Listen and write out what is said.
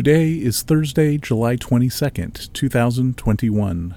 Today is Thursday, July 22nd, 2021.